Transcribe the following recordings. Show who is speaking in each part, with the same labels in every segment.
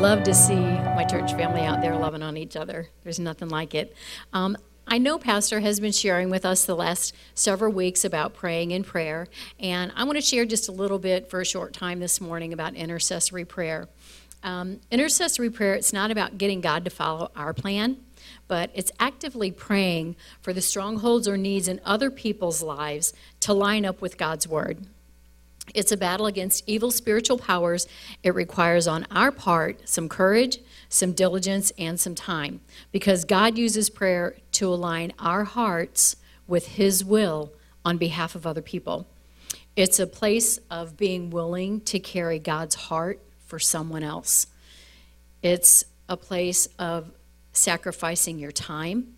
Speaker 1: love to see my church family out there loving on each other. There's nothing like it. Um, I know Pastor has been sharing with us the last several weeks about praying in prayer, and I want to share just a little bit for a short time this morning about intercessory prayer. Um, intercessory prayer, it's not about getting God to follow our plan, but it's actively praying for the strongholds or needs in other people's lives to line up with God's word. It's a battle against evil spiritual powers. It requires on our part some courage, some diligence, and some time because God uses prayer to align our hearts with His will on behalf of other people. It's a place of being willing to carry God's heart for someone else. It's a place of sacrificing your time,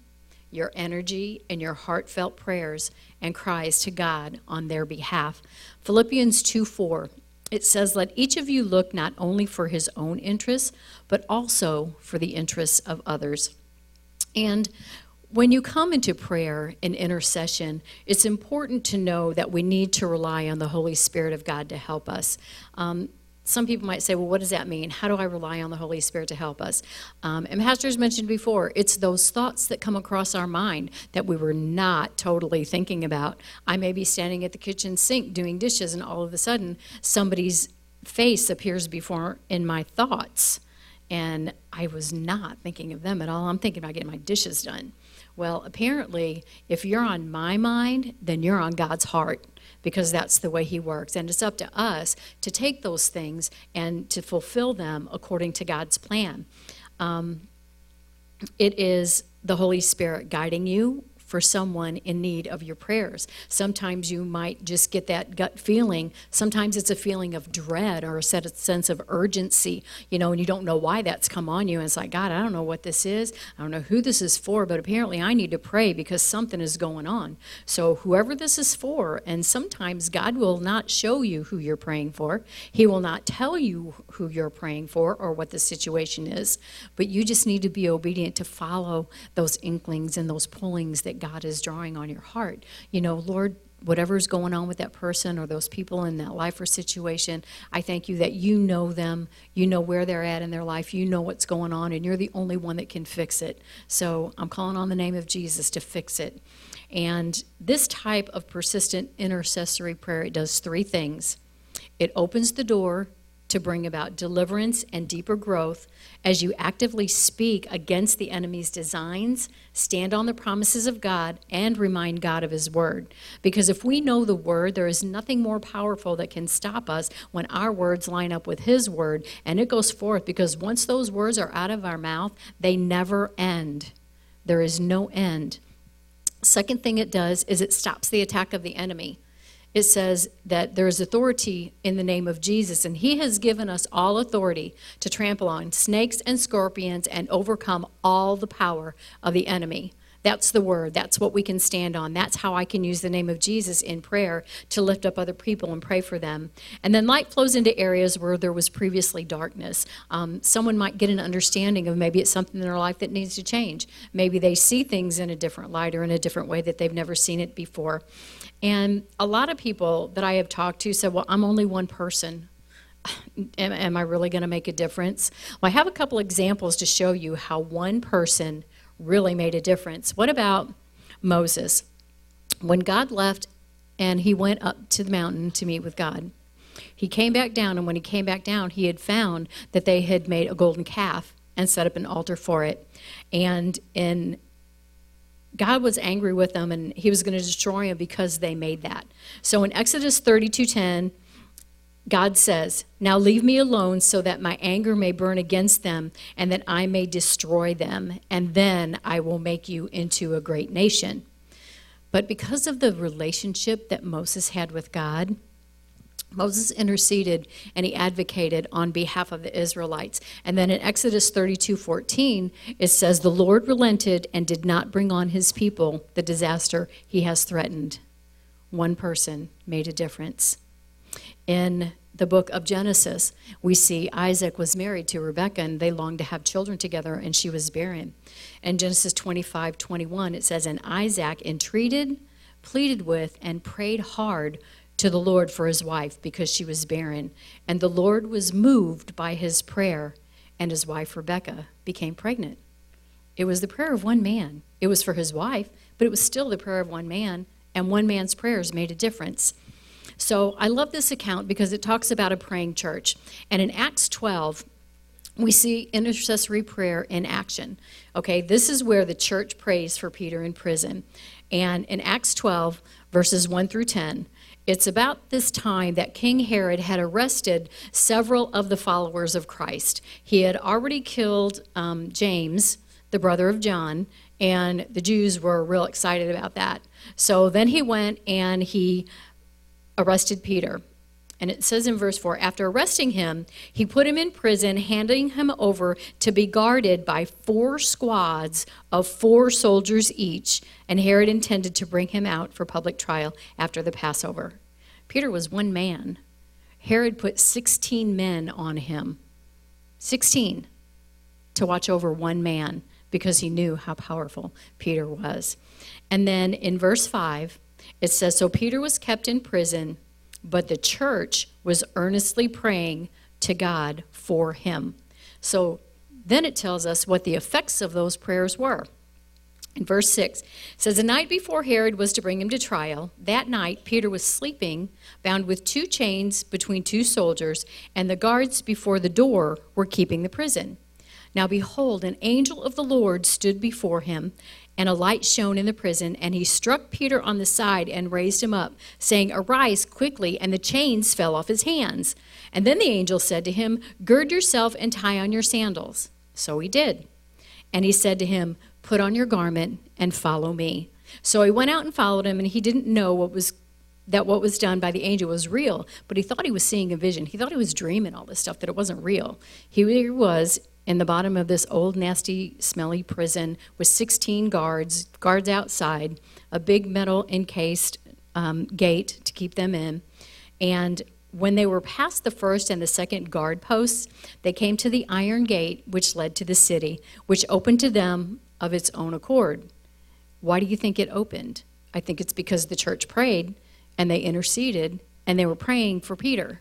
Speaker 1: your energy, and your heartfelt prayers and cries to God on their behalf. Philippians 2 4, it says, Let each of you look not only for his own interests, but also for the interests of others. And when you come into prayer and intercession, it's important to know that we need to rely on the Holy Spirit of God to help us. Um, some people might say, well, what does that mean? How do I rely on the Holy Spirit to help us? Um, and Pastor's mentioned before, it's those thoughts that come across our mind that we were not totally thinking about. I may be standing at the kitchen sink doing dishes, and all of a sudden, somebody's face appears before in my thoughts. And I was not thinking of them at all. I'm thinking about getting my dishes done. Well, apparently, if you're on my mind, then you're on God's heart because that's the way He works. And it's up to us to take those things and to fulfill them according to God's plan. Um, it is the Holy Spirit guiding you for someone in need of your prayers. Sometimes you might just get that gut feeling. Sometimes it's a feeling of dread or a sense of urgency, you know, and you don't know why that's come on you. And it's like, God, I don't know what this is. I don't know who this is for, but apparently I need to pray because something is going on. So, whoever this is for, and sometimes God will not show you who you're praying for, He will not tell you who you're praying for or what the situation is, but you just need to be obedient to follow those inklings and those pullings that God is drawing on your heart. You know, Lord, whatever's going on with that person or those people in that life or situation, I thank you that you know them, you know where they're at in their life, you know what's going on, and you're the only one that can fix it. So I'm calling on the name of Jesus to fix it. And this type of persistent intercessory prayer, it does three things. It opens the door to bring about deliverance and deeper growth as you actively speak against the enemy's designs, stand on the promises of God, and remind God of His word. Because if we know the word, there is nothing more powerful that can stop us when our words line up with His word and it goes forth. Because once those words are out of our mouth, they never end. There is no end. Second thing it does is it stops the attack of the enemy it says that there is authority in the name of Jesus, and He has given us all authority to trample on snakes and scorpions and overcome all the power of the enemy. That's the word. That's what we can stand on. That's how I can use the name of Jesus in prayer to lift up other people and pray for them. And then light flows into areas where there was previously darkness. Um, someone might get an understanding of maybe it's something in their life that needs to change. Maybe they see things in a different light or in a different way that they've never seen it before. And a lot of people that I have talked to said, Well, I'm only one person. Am, am I really going to make a difference? Well, I have a couple examples to show you how one person really made a difference. What about Moses? When God left and he went up to the mountain to meet with God, he came back down, and when he came back down, he had found that they had made a golden calf and set up an altar for it. And in God was angry with them and he was going to destroy them because they made that. So in Exodus 32:10, God says, Now leave me alone so that my anger may burn against them and that I may destroy them, and then I will make you into a great nation. But because of the relationship that Moses had with God, Moses interceded and he advocated on behalf of the Israelites. And then in Exodus 32 14, it says, The Lord relented and did not bring on his people the disaster he has threatened. One person made a difference. In the book of Genesis, we see Isaac was married to Rebekah and they longed to have children together and she was barren. In Genesis 25 21, it says, And Isaac entreated, pleaded with, and prayed hard to the Lord for his wife because she was barren. And the Lord was moved by his prayer and his wife Rebecca became pregnant. It was the prayer of one man. It was for his wife, but it was still the prayer of one man, and one man's prayers made a difference. So I love this account because it talks about a praying church. And in Acts 12, we see intercessory prayer in action. Okay, this is where the church prays for Peter in prison. And in Acts 12, verses 1 through 10, it's about this time that King Herod had arrested several of the followers of Christ. He had already killed um, James, the brother of John, and the Jews were real excited about that. So then he went and he arrested Peter. And it says in verse 4 After arresting him, he put him in prison, handing him over to be guarded by four squads of four soldiers each. And Herod intended to bring him out for public trial after the Passover. Peter was one man. Herod put 16 men on him. 16 to watch over one man because he knew how powerful Peter was. And then in verse 5, it says So Peter was kept in prison but the church was earnestly praying to God for him. So then it tells us what the effects of those prayers were. In verse 6 says the night before Herod was to bring him to trial, that night Peter was sleeping, bound with two chains between two soldiers, and the guards before the door were keeping the prison. Now behold, an angel of the Lord stood before him, and a light shone in the prison, and he struck Peter on the side and raised him up, saying, Arise quickly, and the chains fell off his hands. And then the angel said to him, Gird yourself and tie on your sandals. So he did. And he said to him, Put on your garment and follow me. So he went out and followed him, and he didn't know what was that what was done by the angel was real, but he thought he was seeing a vision. He thought he was dreaming all this stuff, that it wasn't real. He was in the bottom of this old, nasty, smelly prison with 16 guards, guards outside, a big metal encased um, gate to keep them in. And when they were past the first and the second guard posts, they came to the iron gate which led to the city, which opened to them of its own accord. Why do you think it opened? I think it's because the church prayed and they interceded and they were praying for Peter.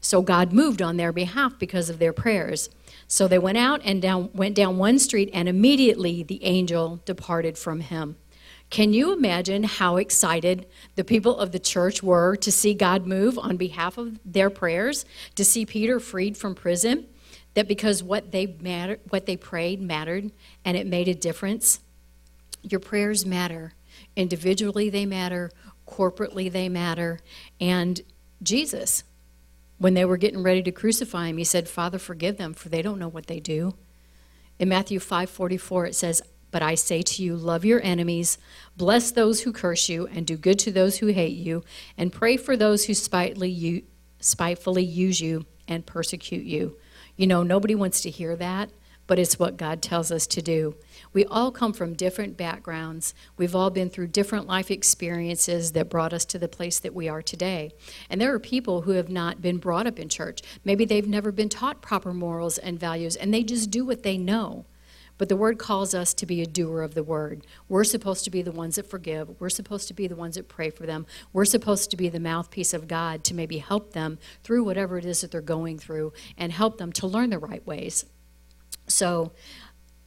Speaker 1: So God moved on their behalf because of their prayers. So they went out and down, went down one street, and immediately the angel departed from him. Can you imagine how excited the people of the church were to see God move on behalf of their prayers, to see Peter freed from prison? That because what they matter, what they prayed mattered, and it made a difference. Your prayers matter. Individually, they matter. Corporately, they matter. And Jesus when they were getting ready to crucify him, he said, Father, forgive them, for they don't know what they do. In Matthew 5:44 it says, "But I say to you, love your enemies, bless those who curse you, and do good to those who hate you, and pray for those who spitefully, spitefully use you and persecute you." You know, nobody wants to hear that, but it's what God tells us to do. We all come from different backgrounds. We've all been through different life experiences that brought us to the place that we are today. And there are people who have not been brought up in church. Maybe they've never been taught proper morals and values, and they just do what they know. But the word calls us to be a doer of the word. We're supposed to be the ones that forgive. We're supposed to be the ones that pray for them. We're supposed to be the mouthpiece of God to maybe help them through whatever it is that they're going through and help them to learn the right ways. So,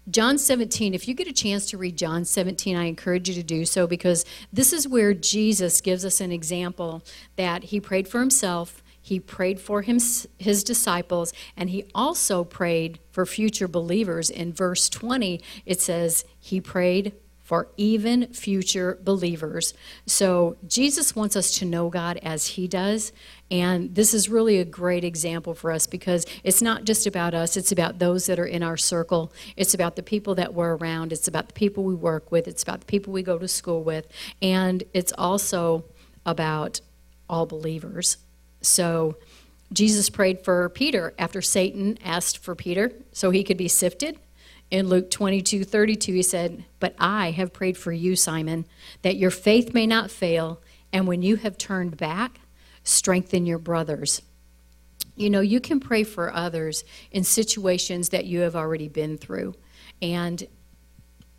Speaker 1: John 17, if you get a chance to read John 17, I encourage you to do so because this is where Jesus gives us an example that he prayed for himself, he prayed for him, his disciples, and he also prayed for future believers. In verse 20, it says, He prayed for even future believers. So Jesus wants us to know God as He does. And this is really a great example for us because it's not just about us, it's about those that are in our circle. It's about the people that we're around. It's about the people we work with. It's about the people we go to school with. And it's also about all believers. So Jesus prayed for Peter after Satan asked for Peter so he could be sifted. In Luke 22 32, he said, But I have prayed for you, Simon, that your faith may not fail, and when you have turned back, strengthen your brothers. You know, you can pray for others in situations that you have already been through. And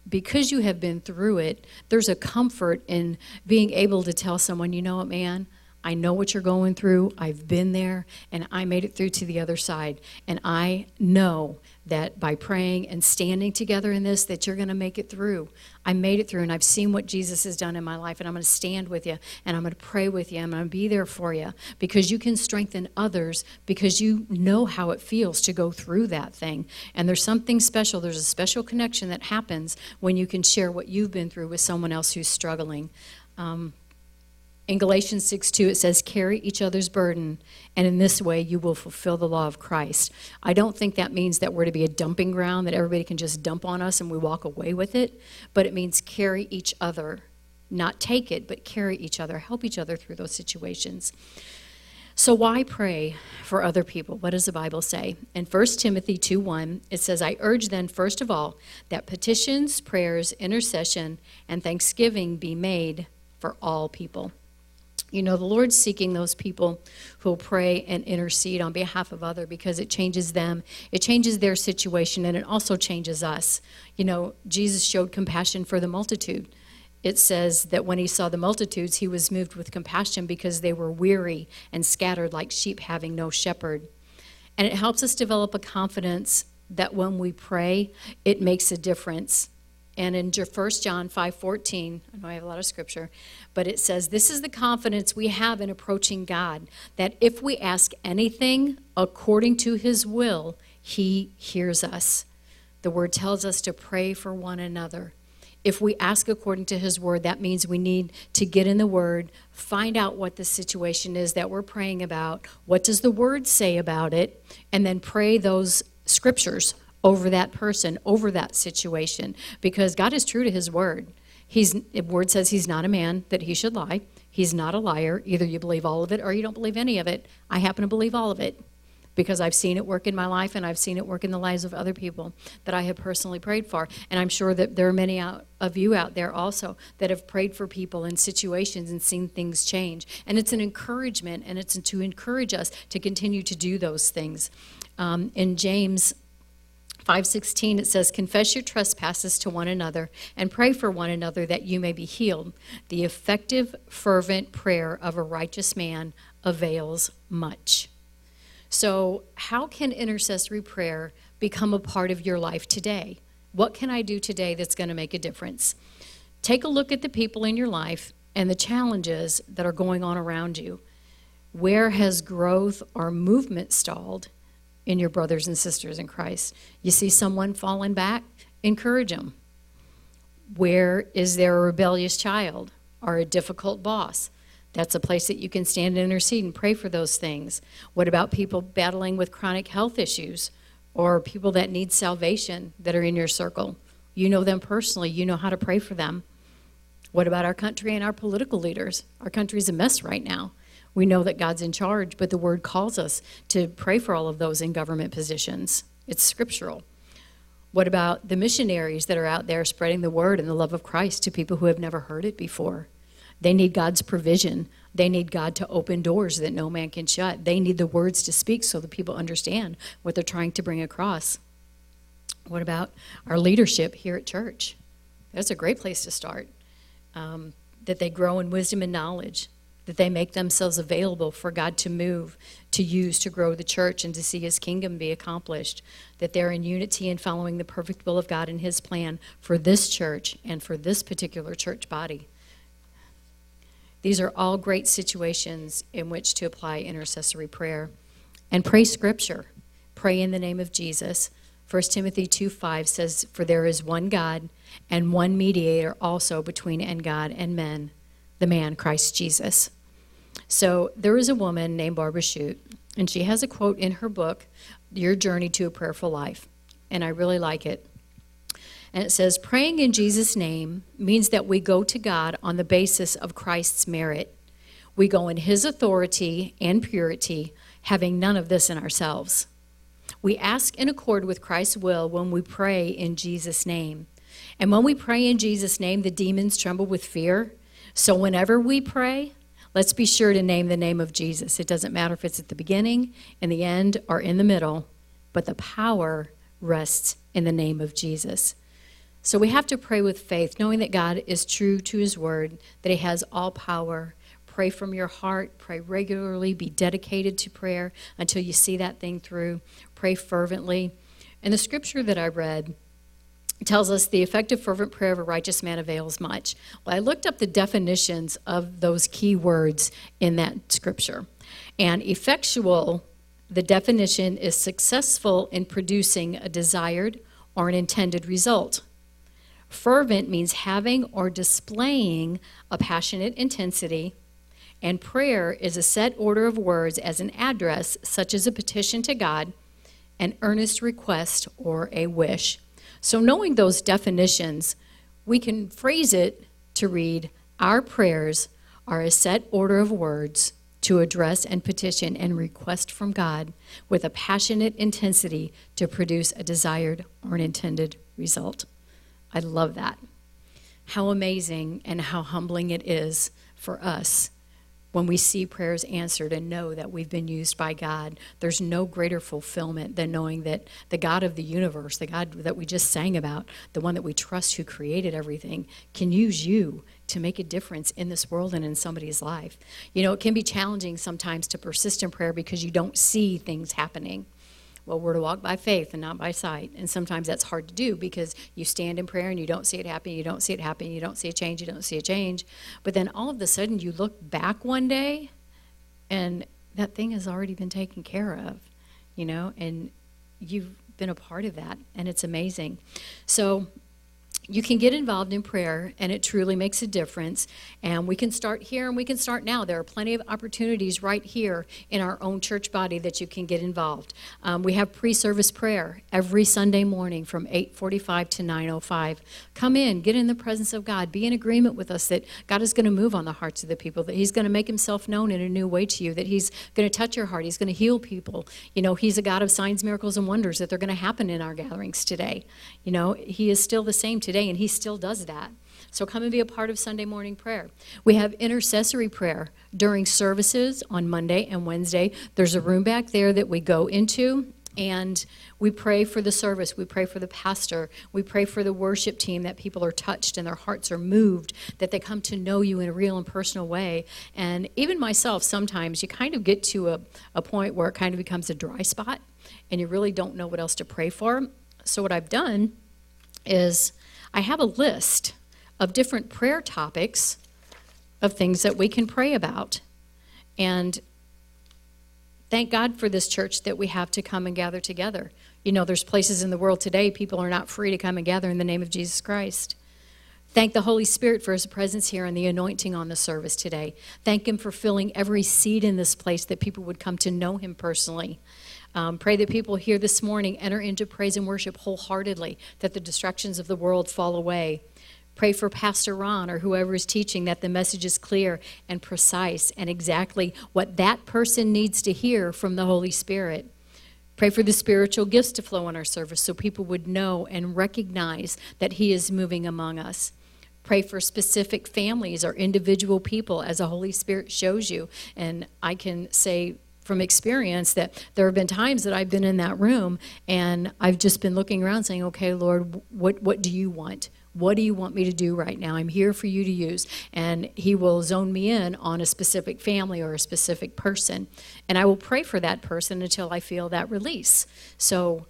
Speaker 1: because you have been through it, there's a comfort in being able to tell someone, you know what, man, I know what you're going through. I've been there, and I made it through to the other side. And I know that by praying and standing together in this, that you're going to make it through. I made it through, and I've seen what Jesus has done in my life, and I'm going to stand with you, and I'm going to pray with you, and I'm going to be there for you, because you can strengthen others because you know how it feels to go through that thing. And there's something special. There's a special connection that happens when you can share what you've been through with someone else who's struggling. Um, in Galatians 6 2, it says, Carry each other's burden, and in this way you will fulfill the law of Christ. I don't think that means that we're to be a dumping ground, that everybody can just dump on us and we walk away with it, but it means carry each other. Not take it, but carry each other, help each other through those situations. So, why pray for other people? What does the Bible say? In 1 Timothy 2 1, it says, I urge then, first of all, that petitions, prayers, intercession, and thanksgiving be made for all people. You know, the Lord's seeking those people who will pray and intercede on behalf of other because it changes them, it changes their situation, and it also changes us. You know, Jesus showed compassion for the multitude. It says that when he saw the multitudes, he was moved with compassion because they were weary and scattered like sheep having no shepherd. And it helps us develop a confidence that when we pray, it makes a difference and in 1 John 5:14, I know I have a lot of scripture, but it says, "This is the confidence we have in approaching God, that if we ask anything according to his will, he hears us." The word tells us to pray for one another. If we ask according to his word, that means we need to get in the word, find out what the situation is that we're praying about, what does the word say about it, and then pray those scriptures over that person, over that situation, because God is true to his word. The word says he's not a man that he should lie. He's not a liar. Either you believe all of it or you don't believe any of it. I happen to believe all of it because I've seen it work in my life and I've seen it work in the lives of other people that I have personally prayed for. And I'm sure that there are many out, of you out there also that have prayed for people in situations and seen things change. And it's an encouragement and it's to encourage us to continue to do those things. Um, in James 5:16 it says confess your trespasses to one another and pray for one another that you may be healed. The effective fervent prayer of a righteous man avails much. So, how can intercessory prayer become a part of your life today? What can I do today that's going to make a difference? Take a look at the people in your life and the challenges that are going on around you. Where has growth or movement stalled? In your brothers and sisters in Christ. You see someone falling back, encourage them. Where is there a rebellious child or a difficult boss? That's a place that you can stand and intercede and pray for those things. What about people battling with chronic health issues or people that need salvation that are in your circle? You know them personally, you know how to pray for them. What about our country and our political leaders? Our country's a mess right now. We know that God's in charge, but the word calls us to pray for all of those in government positions. It's scriptural. What about the missionaries that are out there spreading the word and the love of Christ to people who have never heard it before? They need God's provision. They need God to open doors that no man can shut. They need the words to speak so the people understand what they're trying to bring across. What about our leadership here at church? That's a great place to start. Um, that they grow in wisdom and knowledge, that they make themselves available for God to move, to use to grow the church and to see his kingdom be accomplished, that they're in unity and following the perfect will of God and his plan for this church and for this particular church body. These are all great situations in which to apply intercessory prayer. And pray scripture. Pray in the name of Jesus. 1 Timothy 2 5 says, For there is one God and one mediator also between and God and men, the man Christ Jesus so there is a woman named Barbara Shute, and she has a quote in her book, Your Journey to a Prayerful Life. And I really like it. And it says, Praying in Jesus' name means that we go to God on the basis of Christ's merit. We go in His authority and purity, having none of this in ourselves. We ask in accord with Christ's will when we pray in Jesus' name. And when we pray in Jesus' name, the demons tremble with fear. So whenever we pray, let's be sure to name the name of Jesus. It doesn't matter if it's at the beginning, in the end, or in the middle, but the power rests in the name of Jesus. So we have to pray with faith, knowing that God is true to his word, that he has all power. Pray from your heart. Pray regularly. Be dedicated to prayer until you see that thing through. Pray fervently. And the scripture that I read tells us the effective fervent prayer of a righteous man avails much. Well, I looked up the definitions of those key words in that scripture. And effectual, the definition is successful in producing a desired or an intended result. Fervent means having or displaying a passionate intensity, and prayer is a set order of words as an address, such as a petition to God, an earnest request, or a wish. So, knowing those definitions, we can phrase it to read Our prayers are a set order of words to address and petition and request from God with a passionate intensity to produce a desired or an intended result. I love that. How amazing and how humbling it is for us when we see prayers answered and know that we've been used by God. There's no greater fulfillment than knowing that the God of the universe, the God that we just sang about, the one that we trust who created everything, can use you to make a difference in this world and in somebody's life. You know, it can be challenging sometimes to persist in prayer because you don't see things happening. Well, we're to walk by faith and not by sight. And sometimes that's hard to do because you stand in prayer and you don't see it happen, you don't see it happen, you don't see a change, you don't see a change. But then all of a sudden you look back one day and that thing has already been taken care of, you know, and you've been a part of that. And it's amazing. So you can get involved in prayer and it truly makes a difference. And we can start here and we can start now. There are plenty of opportunities right here in our own church body that you can get involved. Um, we have pre-service prayer every sunday morning from 8.45 to 9.05 come in get in the presence of god. Be in agreement with us that god is going to move on the hearts of the people that he's going to make himself known in a new way to you that he's going to touch your heart. He's going to heal people. You know he's a god of signs miracles and wonders that they're going to happen in our gatherings today. You know he is still the same today today, and He still does that. So come and be a part of Sunday morning prayer. We have intercessory prayer during services on Monday and Wednesday. There's a room back there that we go into. And we pray for the service. We pray for the pastor. We pray for the worship team that people are touched and their hearts are moved, that they come to know you in a real and personal way. And even myself, sometimes you kind of get to a, a point where it kind of becomes a dry spot and you really don't know what else to pray for. So, what I've done is I have a list of different prayer topics of things that we can pray about. And thank God for this church that we have to come and gather together. You know, there's places in the world today people are not free to come and gather in the name of Jesus Christ. Thank the Holy Spirit for his presence here and the anointing on the service today. Thank him for filling every seat in this place that people would come to know him personally. Um, pray that people here this morning enter into praise and worship wholeheartedly, that the distractions of the world fall away. Pray for Pastor Ron or whoever is teaching that the message is clear and precise and exactly what that person needs to hear from the Holy Spirit. Pray for the spiritual gifts to flow in our service so people would know and recognize that He is moving among us. Pray for specific families or individual people as the Holy Spirit shows you. And I can say from experience that there have been times that I've been in that room and I've just been looking around saying, okay, Lord, what, what do you want? What do you want me to do right now? I'm here for you to use. And He will zone me in on a specific family or a specific person. And I will pray for that person until I feel that release. So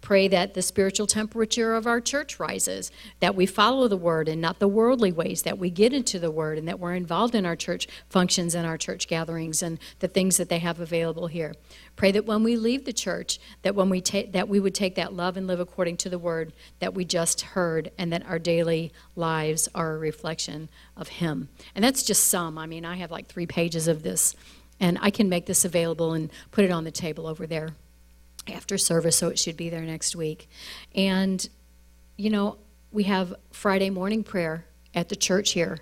Speaker 1: Pray that the spiritual temperature of our church rises, that we follow the word and not the worldly ways, that we get into the word and that we're involved in our church functions and our church gatherings and the things that they have available here. Pray that when we leave the church, that when we take that we would take that love and live according to the word that we just heard and that our daily lives are a reflection of him. And that's just some. I mean, I have like 3 pages of this and I can make this available and put it on the table over there after service, so it should be there next week. And, you know, we have Friday morning prayer at the church here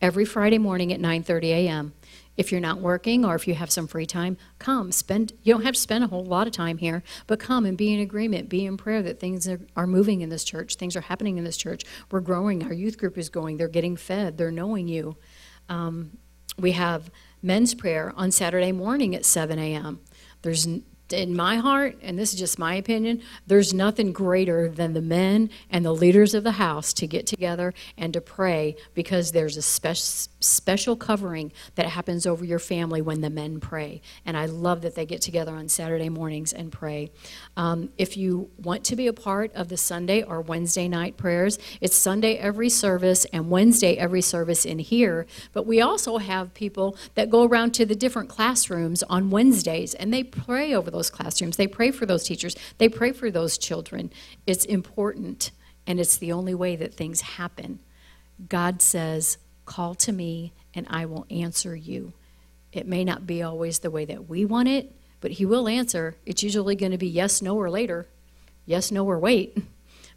Speaker 1: every Friday morning at 9:30 a.m. If you're not working or if you have some free time, come. Spend you don't have to spend a whole lot of time here, but come and be in agreement, be in prayer that things are, are moving in this church, things are happening in this church. We're growing. Our youth group is going. They're getting fed. They're knowing you. Um, we have men's prayer on Saturday morning at 7 a.m. There's in my heart, and this is just my opinion, there's nothing greater than the men and the leaders of the house to get together and to pray because there's a spe- special covering that happens over your family when the men pray. And I love that they get together on Saturday mornings and pray. Um, if you want to be a part of the Sunday or Wednesday night prayers, it's Sunday every service and Wednesday every service in here. But we also have people that go around to the different classrooms on Wednesdays and they pray over those classrooms. They pray for those teachers. They pray for those children. It's important and it's the only way that things happen. God says, Call to me and I will answer you. It may not be always the way that we want it, but He will answer. It's usually going to be yes, no, or later. Yes, no, or wait.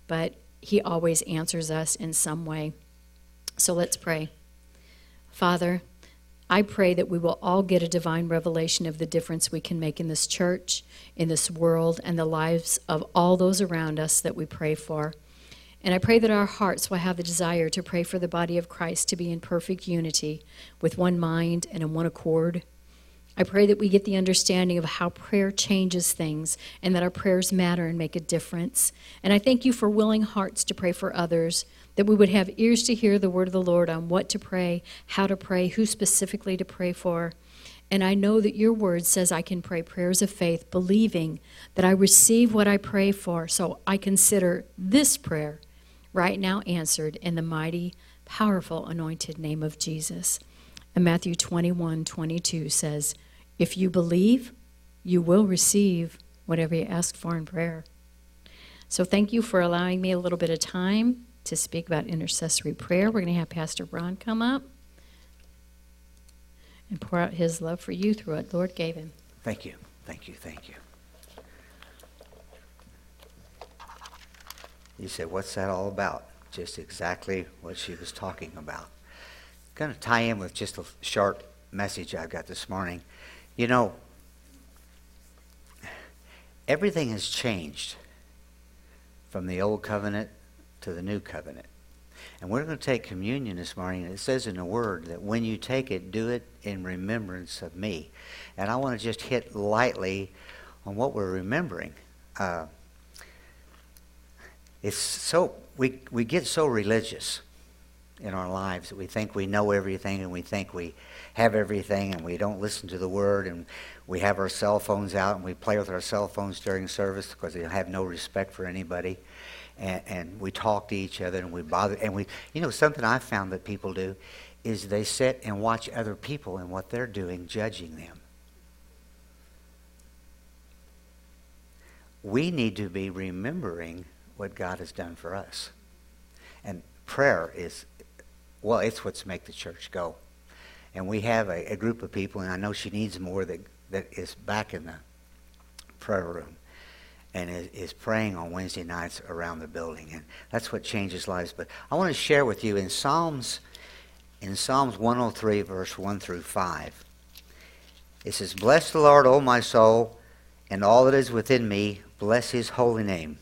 Speaker 1: But He always answers us in some way. So let's pray. Father, I pray that we will all get a divine revelation of the difference we can make in this church, in this world, and the lives of all those around us that we pray for. And I pray that our hearts will have the desire to pray for the body of Christ to be in perfect unity, with one mind and in one accord. I pray that we get the understanding of how prayer changes things and that our prayers matter and make a difference. And I thank you for willing hearts to pray for others, that we would have ears to hear the word of the Lord on what to pray, how to pray, who specifically to pray for. And I know that your word says I can pray prayers of faith, believing that I receive what I pray for. So I consider this prayer right now answered in the mighty, powerful, anointed name of Jesus. And Matthew 21 22 says, If you believe, you will receive whatever you ask for in prayer. So thank you for allowing me a little bit of time to speak about intercessory prayer. We're going to have Pastor Ron come up and pour out his love for you through what Lord gave him.
Speaker 2: Thank you. Thank you. Thank you. You said, What's that all about? Just exactly what she was talking about. Going to tie in with just a short message I got this morning. You know, everything has changed from the old covenant to the new covenant. And we're going to take communion this morning. It says in the Word that when you take it, do it in remembrance of me. And I want to just hit lightly on what we're remembering. Uh, it's so we we get so religious in our lives that we think we know everything and we think we have everything and we don't listen to the word and we have our cell phones out and we play with our cell phones during service because they have no respect for anybody and, and we talk to each other and we bother and we you know something i found that people do is they sit and watch other people and what they're doing judging them we need to be remembering what God has done for us. And prayer is, well, it's what's make the church go. And we have a, a group of people, and I know she needs more that, that is back in the prayer room and is, praying on Wednesday nights around the building. And that's what changes lives. But I want to share with you in Psalms, in Psalms 103, verse 1 through 5. It says, Bless the Lord, O my soul, and all that is within me, bless his holy name.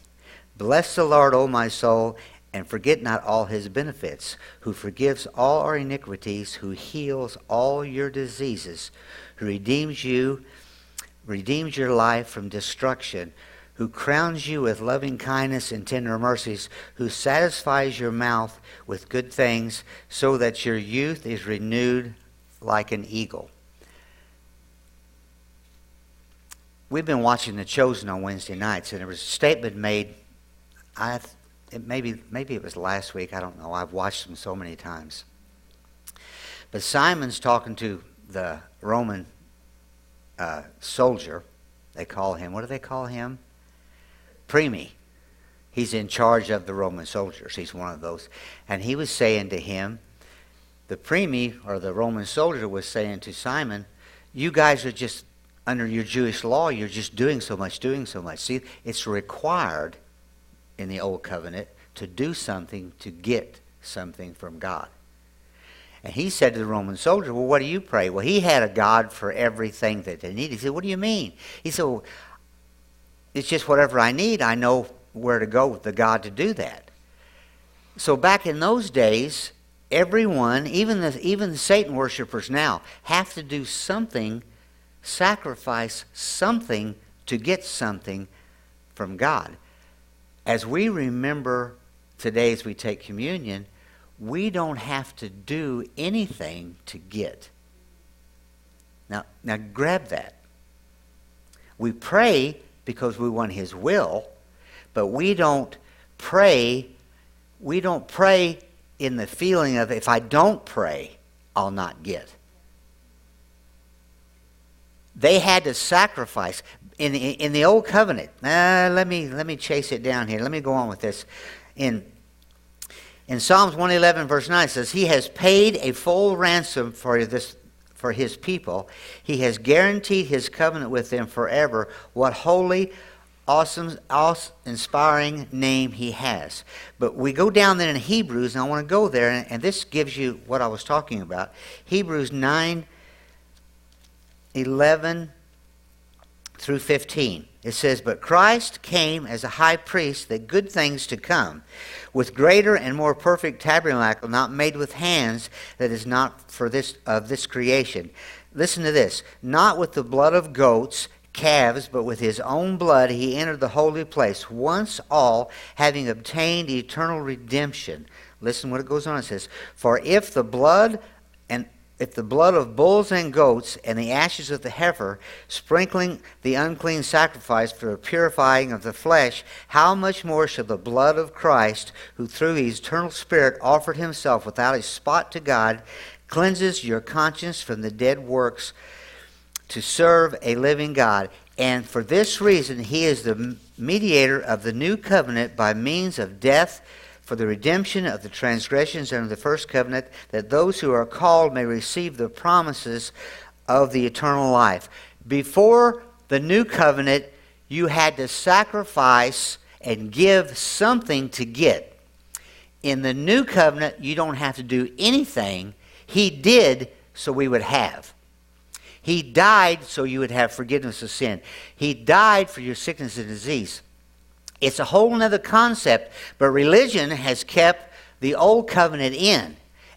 Speaker 2: Bless the Lord, O my soul, and forget not all his benefits, who forgives all our iniquities, who heals all your diseases, who redeems you, redeems your life from destruction, who crowns you with loving kindness and tender mercies, who satisfies your mouth with good things, so that your youth is renewed like an eagle. We've been watching The Chosen on Wednesday nights, and there was a statement made I it maybe maybe it was last week. I don't know. I've watched them so many times. But Simon's talking to the Roman uh, soldier. They call him. What do they call him? Primi. He's in charge of the Roman soldiers. He's one of those. And he was saying to him, the Primi or the Roman soldier was saying to Simon, "You guys are just under your Jewish law. You're just doing so much, doing so much. See, it's required." in the Old Covenant to do something to get something from God. And he said to the Roman soldier, Well, what do you pray? Well, he had a God for everything that they needed. He said, What do you mean? He said, well, It's just whatever I need. I know where to go with the God to do that. So back in those days, everyone, even the, even the Satan worshippers now, have to do something, sacrifice something to get something from God. As we remember today as we take communion, we don't have to do anything to get. Now, now grab that. We pray because we want his will, but we don't pray we don't pray in the feeling of if I don't pray, I'll not get. They had to sacrifice in the, in the old covenant. Uh, let me let me chase it down here. Let me go on with this. In in Psalms 111 verse 9 it says he has paid a full ransom for this for his people. He has guaranteed his covenant with them forever. What holy awesome, inspiring name he has. But we go down there in Hebrews, and I want to go there, and, and this gives you what I was talking about. Hebrews 9, 11 through 15. It says, But Christ came as a high priest that good things to come, with greater and more perfect tabernacle, not made with hands, that is not for this of this creation. Listen to this, not with the blood of goats calves, but with his own blood he entered the holy place, once all, having obtained eternal redemption. Listen what it goes on. It says, For if the blood if the blood of bulls and goats and the ashes of the heifer, sprinkling the unclean sacrifice for the purifying of the flesh, how much more shall the blood of Christ, who through his eternal Spirit offered himself without a spot to God, cleanses your conscience from the dead works to serve a living God. And for this reason, he is the mediator of the new covenant by means of death for the redemption of the transgressions under the first covenant, that those who are called may receive the promises of the eternal life. Before the new covenant, you had to sacrifice and give something to get. In the new covenant, you don't have to do anything. He did so we would have. He died so you would have forgiveness of sin. He died for your sickness and disease. It's a whole other concept, but religion has kept the old covenant in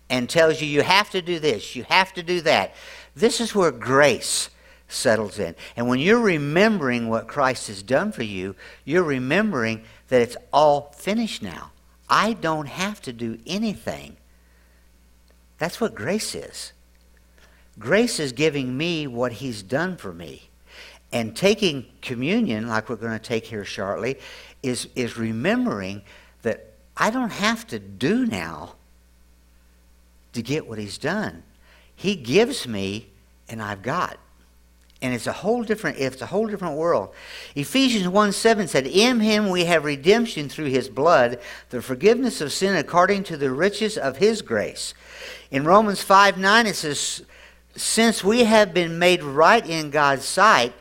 Speaker 2: and tells you you have to do this, you have to do that. This is where grace settles in. And when you're remembering what Christ has done for you, you're remembering that it's all finished now. I don't have to do anything. That's what grace is. Grace is giving me what He's done for me. And taking communion, like we're going to take here shortly, is, is remembering that I don't have to do now to get what He's done. He gives me, and I've got. And it's a whole different it's a whole different world. Ephesians 1 7 said, In him we have redemption through his blood, the forgiveness of sin according to the riches of his grace. In Romans 5 9 it says, since we have been made right in God's sight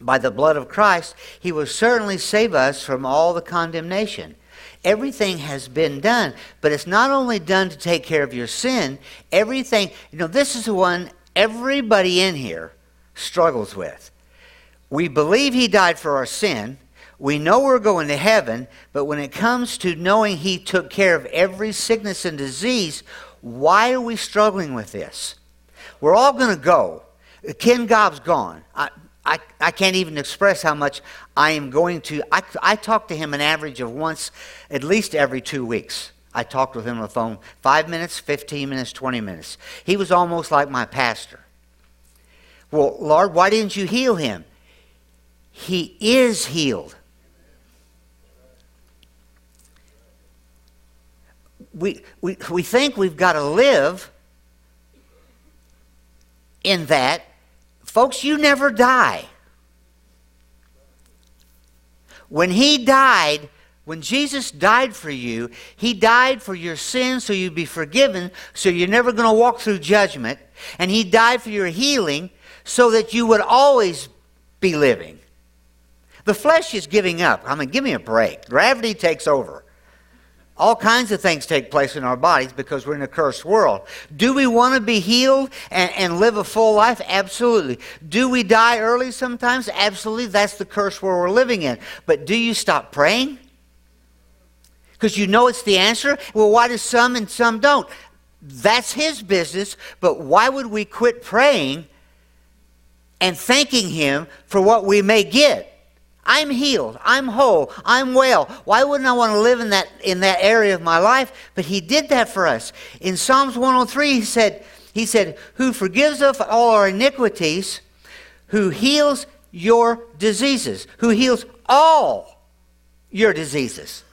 Speaker 2: by the blood of Christ, He will certainly save us from all the condemnation. Everything has been done, but it's not only done to take care of your sin, everything, you know, this is the one everybody in here struggles with. We believe He died for our sin. We know we're going to heaven, but when it comes to knowing He took care of every sickness and disease, why are we struggling with this? We're all going to go. Ken Gobb's gone. I, I, I can't even express how much I am going to. I, I talk to him an average of once, at least every two weeks. I talked with him on the phone five minutes, 15 minutes, 20 minutes. He was almost like my pastor. Well, Lord, why didn't you heal him? He is healed. We, we, we think we've got to live in that, folks, you never die. When he died, when Jesus died for you, he died for your sins so you'd be forgiven, so you're never going to walk through judgment. And he died for your healing so that you would always be living. The flesh is giving up. I mean, give me a break. Gravity takes over. All kinds of things take place in our bodies because we're in a cursed world. Do we want to be healed and, and, live a full life? Absolutely. Do we die early sometimes? Absolutely. That's the cursed world we're living in. But do you stop praying? Because you know it's the answer? Well, why do some and some don't? That's his business, but why would we quit praying and thanking Him for what we may get. I'm healed. I'm whole. I'm well. Why wouldn't I want to live in that, in that area of my life? But He did that for us. In Psalms 103, He said, he said, Who forgives us all our iniquities, who heals your diseases, who heals all your diseases.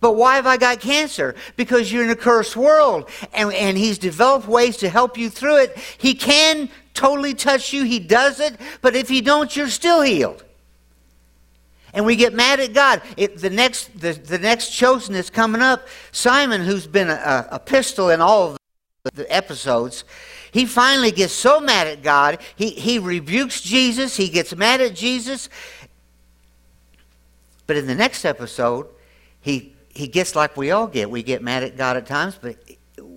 Speaker 2: But why have I got cancer? Because you're in a cursed world. And, and he's developed ways to help you through it. He can totally touch you, he does it. But if he don't, you're still healed. And we get mad at God. It, the, next, the, the next chosen is coming up. Simon, who's been a, a pistol in all of the, the episodes, he finally gets so mad at God, he, he rebukes Jesus, he gets mad at Jesus. But in the next episode, he he gets like we all get. We get mad at God at times, but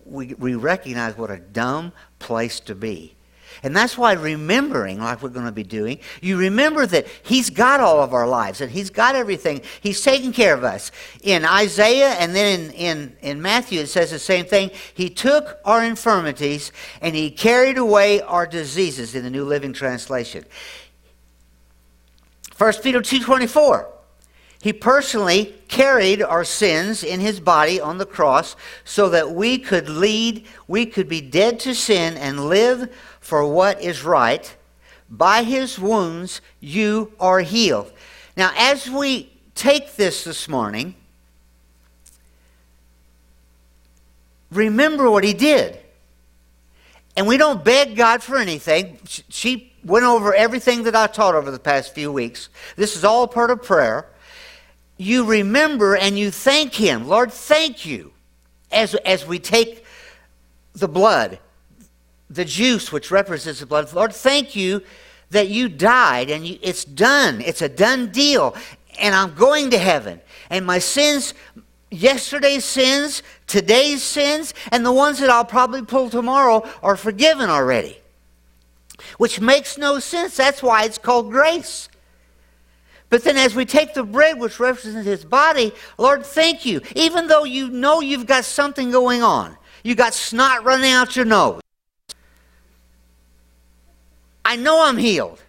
Speaker 2: we, we recognize what a dumb place to be. And that's why remembering, like we're going to be doing, you remember that He's got all of our lives and He's got everything. He's taking care of us. In Isaiah and then in, in, in Matthew, it says the same thing. He took our infirmities and He carried away our diseases in the New Living Translation. 1 Peter 2.24 he personally carried our sins in his body on the cross so that we could lead, we could be dead to sin and live for what is right. By his wounds you are healed. Now, as we take this this morning, remember what he did. And we don't beg God for anything. She went over everything that I taught over the past few weeks. This is all part of prayer you remember and you thank Him. Lord, thank you. As, as we take the blood, the juice which represents the blood, of the Lord, thank you that you died and you, it's done. It's a done deal. And I'm going to heaven. And my sins, yesterday's sins, today's sins, and the ones that I'll probably pull tomorrow are forgiven already. Which makes no sense. That's why it's called grace. But then, as we take the bread, which represents his body, Lord, thank you. Even though you know you've got something going on, you got snot running out your nose. I know I'm healed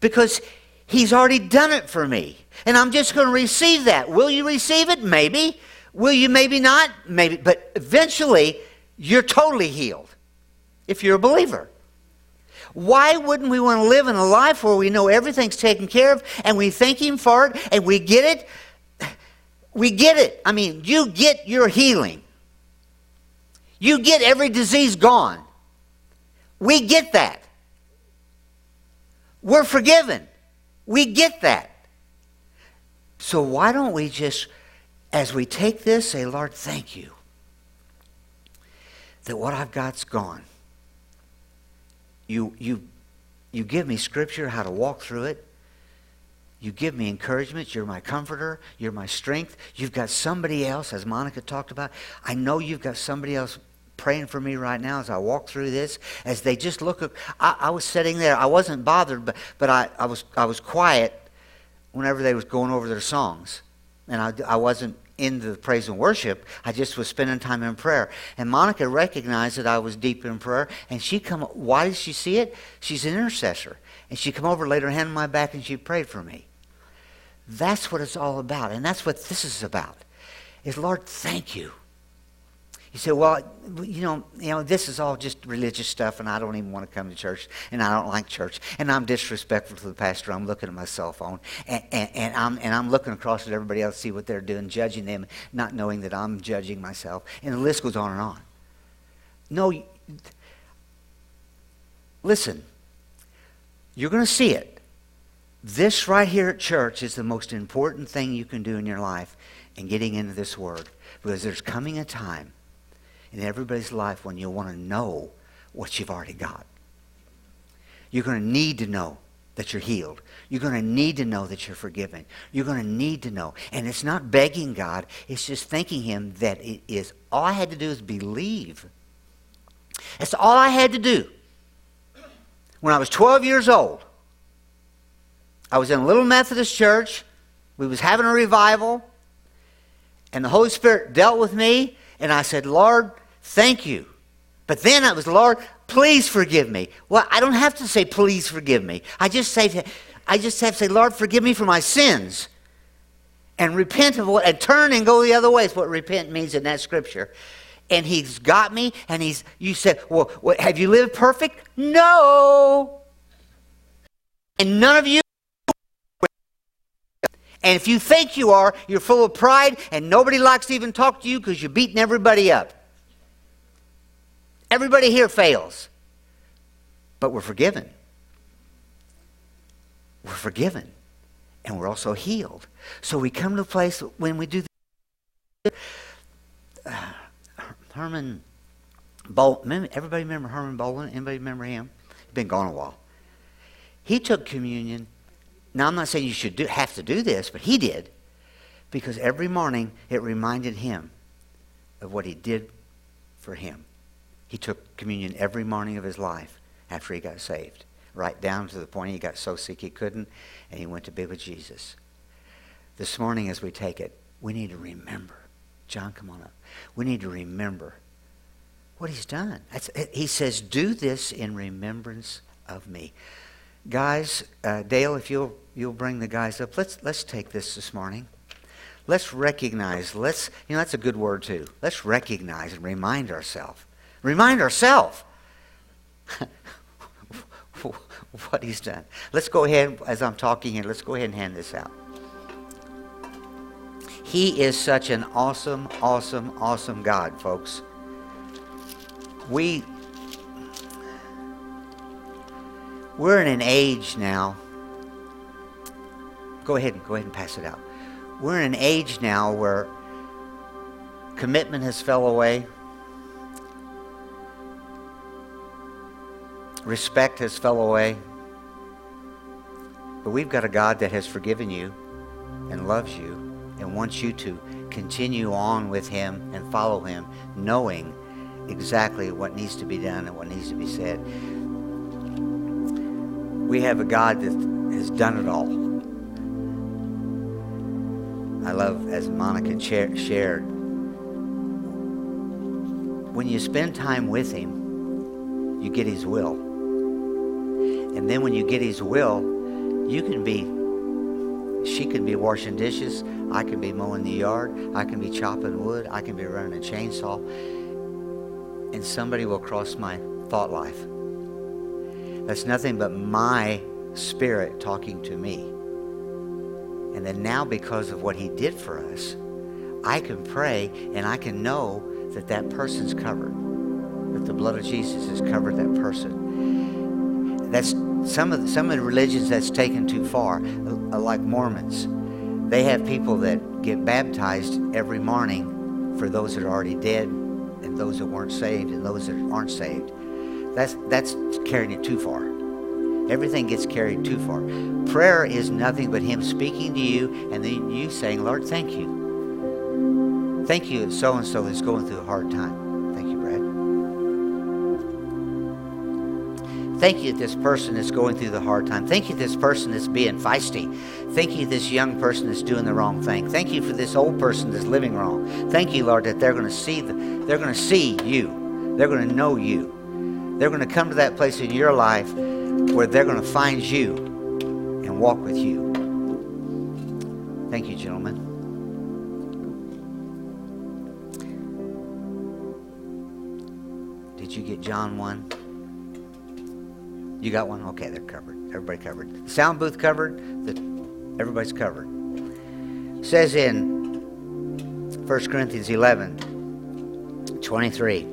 Speaker 2: because he's already done it for me. And I'm just going to receive that. Will you receive it? Maybe. Will you maybe not? Maybe. But eventually, you're totally healed if you're a believer. Why wouldn't we want to live in a life where we know everything's taken care of and we thank Him for it and we get it? We get it. I mean, you get your healing. You get every disease gone. We get that. We're forgiven. We get that. So why don't we just, as we take this, say, Lord, thank you that what I've got's gone. You, you, you give me scripture, how to walk through it. You give me encouragement. You're my comforter. You're my strength. You've got somebody else, as Monica talked about. I know you've got somebody else praying for me right now as I walk through this. As they just look, up, I, I was sitting there. I wasn't bothered, but, but I, I, was, I was quiet whenever they was going over their songs. And I, I wasn't into the praise and worship. I just was spending time in prayer. And Monica recognized that I was deep in prayer, and she come. Why did she see it? She's an intercessor, and she come over, laid her hand on my back, and she prayed for me. That's what it's all about, and that's what this is about. Is Lord, thank you you say, well, you know, you know, this is all just religious stuff, and I don't even want to come to church, and I don't like church, and I'm disrespectful to the pastor. I'm looking at my cell phone, and, and, and I'm and I'm looking across at everybody else, see what they're doing, judging them, not knowing that I'm judging myself, and the list goes on and on. No, listen, you're going to see it. This right here at church is the most important thing you can do in your life in getting into this word, because there's coming a time in everybody's life when you want to know what you've already got. You're going to need to know that you're healed. You're going to need to know that you're forgiven. You're going to need to know. And it's not begging God, it's just thanking Him that it is. All I had to do is believe. That's all I had to do. When I was 12 years old, I was in a little Methodist church. We was having a revival. And the Holy Spirit dealt with me. And I said, Lord, Thank you. But then I was, Lord, please forgive me. Well, I don't have to say, please forgive me. I just say, I just have to say, Lord, forgive me for my sins. And repent of what, and turn and go the other way is what repent means in that scripture. And he's got me, and he's, you said, well, what, have you lived perfect? No. And none of you and if you think you are, you're full of pride, and nobody likes to even talk to you because you're beating everybody up. Everybody here fails. But we're forgiven. We're forgiven. And we're also healed. So we come to a place when we do this. Uh, Herman Bolton. Everybody remember Herman Bolton? Anybody remember him? He's been gone a while. He took communion now, I'm not saying you should do, have to do this, but he did. Because every morning it reminded him of what he did for him. He took communion every morning of his life after he got saved, right down to the point he got so sick he couldn't, and he went to be with Jesus. This morning, as we take it, we need to remember. John, come on up. We need to remember what he's done. That's, he says, Do this in remembrance of me. Guys, uh, Dale, if you'll you'll bring the guys up, let's let's take this this morning. Let's recognize. Let's you know that's a good word too. Let's recognize and remind ourselves. Remind ourselves what he's done. Let's go ahead as I'm talking here. Let's go ahead and hand this out. He is such an awesome, awesome, awesome God, folks. We We're in an age now. Go ahead and go ahead and pass it out. We're in an age now where commitment has fell away. Respect has fell away. But we've got a God that has forgiven you and loves you and wants you to continue on with him and follow him, knowing exactly what needs to be done and what needs to be said we have a God that has done it all. I love, as Monica shared, when you spend time with Him, you get His will. And then when you get His will, you can be, she can be washing dishes, I can be mowing the yard, I can be chopping wood, I can be running a chainsaw, and somebody will cross my thought life. That's nothing but my spirit talking to me. And then now, because of what he did for us, I can pray and I can know that that person's covered, that the blood of Jesus has covered that person. That's some of the, some of the religions that's taken too far, uh, like Mormons. They have people that get baptized every morning for those that are already dead and those that weren't saved and those that aren't saved. That's, that's carrying it too far. Everything gets carried too far. Prayer is nothing but Him speaking to you and then you saying, Lord, thank you. Thank you, so and so is going through a hard time. Thank you, Brad. Thank you, this person is going through the hard time. Thank you, this person is being feisty. Thank you, this young person is doing the wrong thing. Thank you for this old person that's living wrong. Thank you, Lord, that they're going to see the, they're going to see you. They're going to know you. They're going to come to that place in your life where they're going to find you and walk with you. Thank you, gentlemen. Did you get John 1? You got one? Okay, they're covered. Everybody covered. The sound booth covered. The, everybody's covered. It says in 1 Corinthians 11, 23,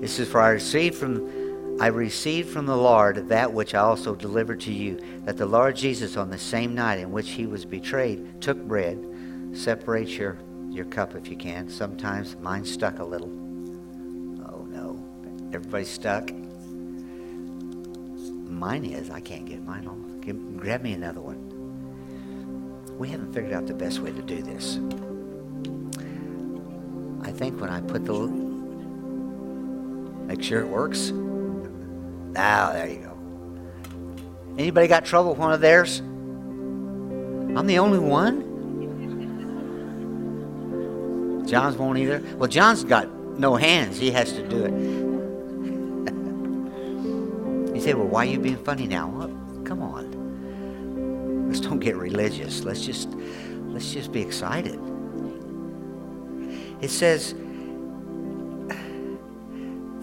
Speaker 2: this is for I received from I received from the Lord that which I also delivered to you, that the Lord Jesus, on the same night in which he was betrayed, took bread. Separate your, your cup if you can. Sometimes mine's stuck a little. Oh no. Everybody's stuck? Mine is. I can't get mine off. Give, grab me another one. We haven't figured out the best way to do this. I think when I put the. Make sure it works. Now, there you go. Anybody got trouble with one of theirs? I'm the only one? John's won't either. Well, John's got no hands. He has to do it. say, well, why are you being funny now? Well, come on. Let's don't get religious. Let's just let's just be excited. It says,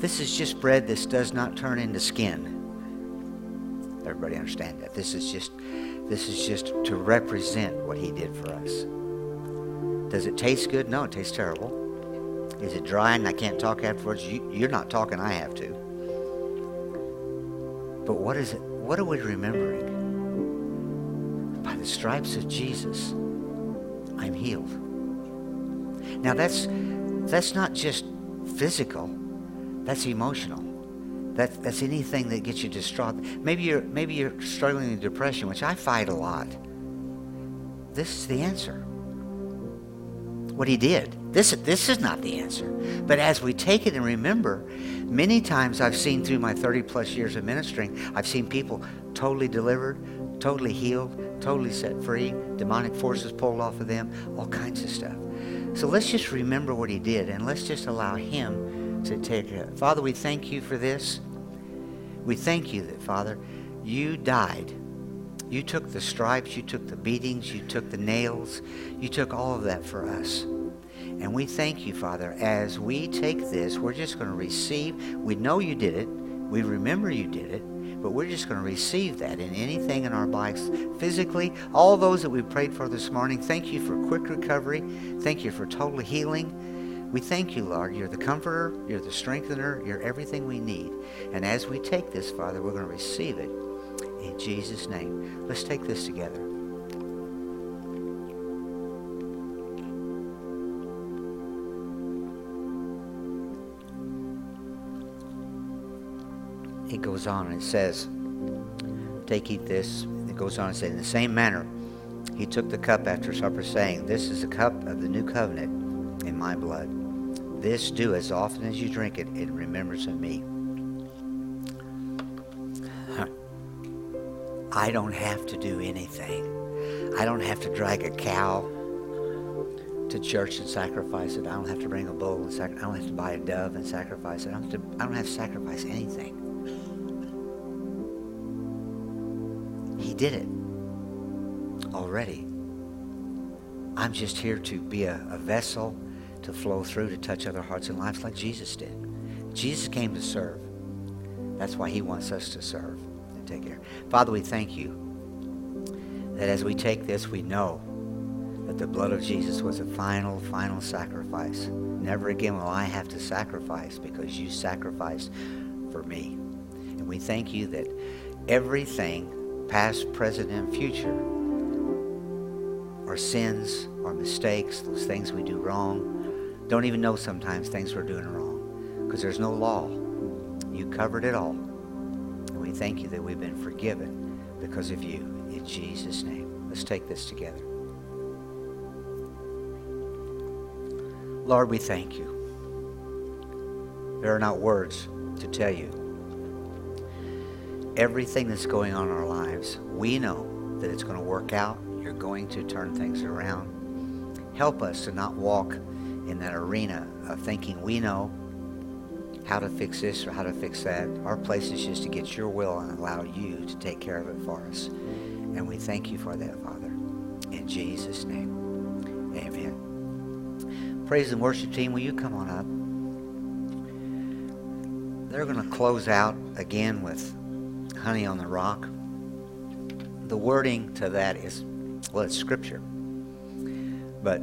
Speaker 2: this is just bread that does not turn into skin. Everybody understand that? This is just this is just to represent what he did for us. Does it taste good? No, it tastes terrible. Is it dry and I can't talk afterwards? You, you're not talking, I have to. But what is it? What are we remembering? By the stripes of Jesus, I'm healed. Now that's that's not just physical, that's emotional. That, that's anything that gets you distraught. Maybe you're maybe you're struggling with depression, which I fight a lot. This is the answer what he did. This, this is not the answer. But as we take it and remember, many times I've seen through my 30 plus years of ministering, I've seen people totally delivered, totally healed, totally set free, demonic forces pulled off of them, all kinds of stuff. So let's just remember what he did and let's just allow him to take it. Father, we thank you for this. We thank you that, Father, you died you took the stripes, you took the beatings, you took the nails, you took all of that for us. And we thank you, Father, as we take this, we're just going to receive. We know you did it. We remember you did it. But we're just going to receive that in anything in our lives physically. All those that we prayed for this morning, thank you for quick recovery. Thank you for total healing. We thank you, Lord. You're the comforter, you're the strengthener, you're everything we need. And as we take this, Father, we're going to receive it in Jesus' name. Let's take this together. It goes on and it says, Take, eat this. It goes on and says, In the same manner, he took the cup after supper, saying, This is the cup of the new covenant in my blood. This do as often as you drink it in remembrance of me. I don't have to do anything. I don't have to drag a cow to church and sacrifice it. I don't have to bring a bull and sacrifice. I don't have to buy a dove and sacrifice it. I don't have to, I don't have to sacrifice anything. He did it already. I'm just here to be a, a vessel to flow through to touch other hearts and lives like Jesus did. Jesus came to serve. That's why he wants us to serve and take care. Father, we thank you that as we take this, we know that the blood of Jesus was a final, final sacrifice. Never again will I have to sacrifice because you sacrificed for me. And we thank you that everything, past, present, and future, our sins, our mistakes, those things we do wrong, don't even know sometimes things we're doing wrong because there's no law. You covered it all And we thank you that we've been forgiven because of you. In Jesus' name. Let's take this together. Lord, we thank you. There are not words to tell you. Everything that's going on in our lives, we know that it's going to work out. You're going to turn things around. Help us to not walk in that arena of thinking we know how to fix this or how to fix that. Our place is just to get your will and allow you to take care of it for us. And we thank you for that, Father. In Jesus' name, amen. Praise and worship team, will you come on up? They're going to close out again with Honey on the Rock. The wording to that is, well, it's scripture. But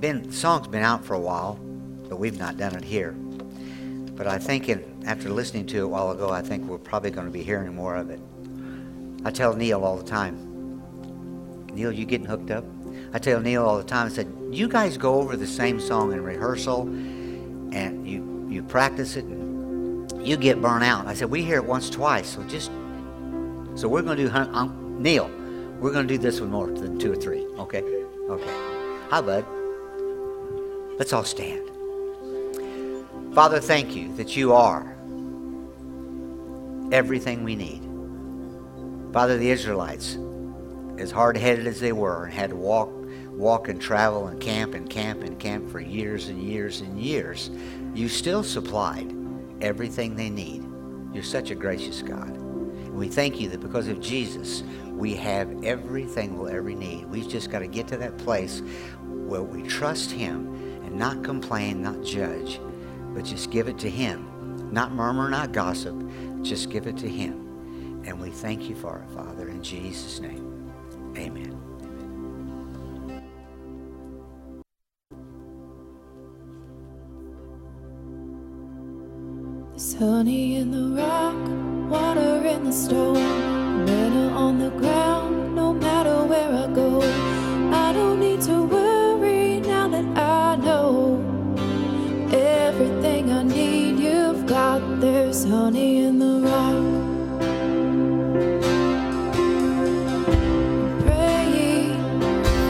Speaker 2: been song's been out for a while but we've not done it here. But I think in, after listening to it a while ago, I think we're probably going to be hearing more of it. I tell Neil all the time, Neil, you getting hooked up? I tell Neil all the time, I said, you guys go over the same song in rehearsal and you, you practice it and you get burnt out. I said, we hear it once, twice, so just, so we're going to do, um, Neil, we're going to do this one more than two or three, okay? Okay. Hi, bud. Let's all stand. Father, thank you that you are everything we need. Father, the Israelites, as hard headed as they were and had to walk, walk and travel and camp and camp and camp for years and years and years, you still supplied everything they need. You're such a gracious God. And we thank you that because of Jesus, we have everything we'll ever need. We've just got to get to that place where we trust Him and not complain, not judge, but just give it to Him. Not murmur, not gossip, just give it to Him. And we thank you for it, Father, in Jesus' name. Amen.
Speaker 3: In the rock, water in the on the ground, no matter where I go. I don't need to worry. everything I need. You've got there's honey in the rock. Praying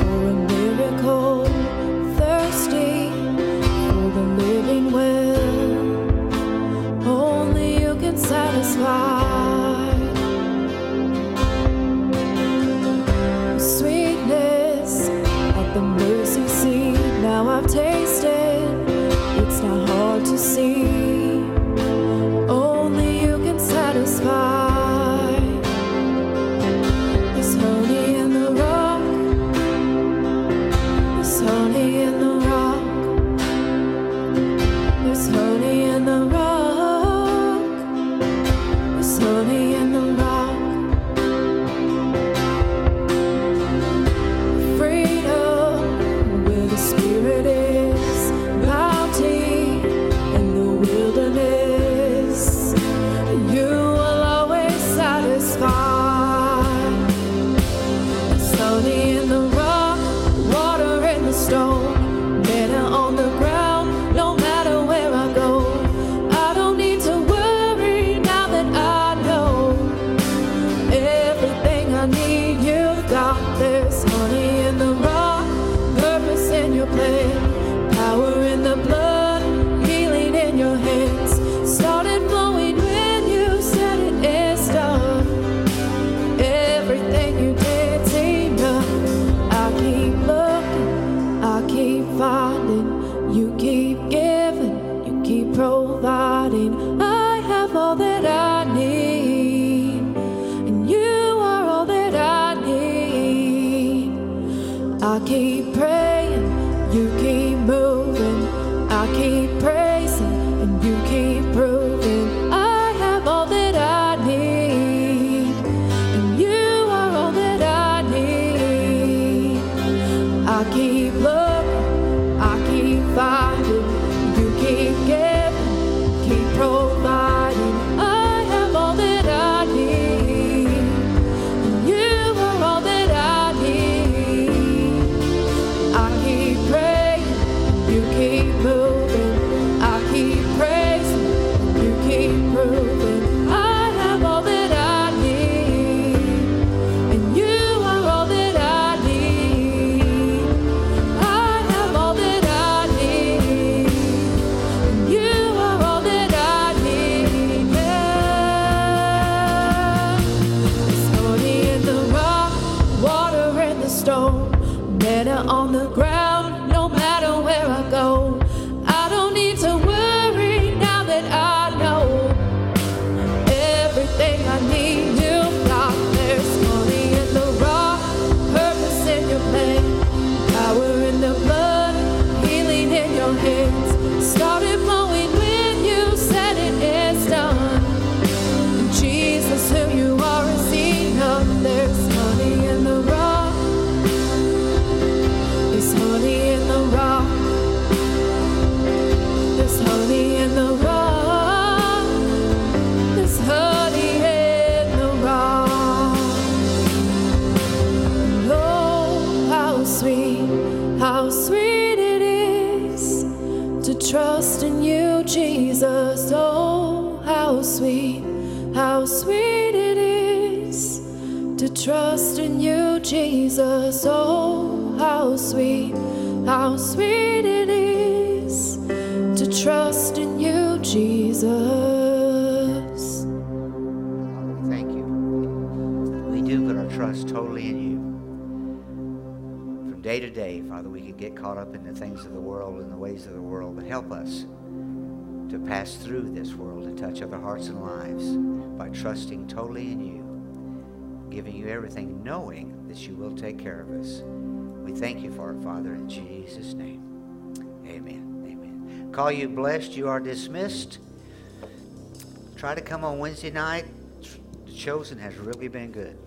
Speaker 3: for a miracle, thirsty for the living well. Only you can satisfy. keep praying. Jesus, oh, how sweet, how sweet it is to trust in you, Jesus, oh, how sweet, how sweet it is to trust in you, Jesus.
Speaker 2: Father, thank you. We do put our trust totally in you. From day to day, Father, we can get caught up in the things of the world and the ways of the world, but help us to pass through this world and touch other hearts and lives by trusting totally in you, giving you everything, knowing that you will take care of us. We thank you for it, Father, in Jesus' name. Amen. Amen. Call you blessed. You are dismissed. Try to come on Wednesday night. The chosen has really been good.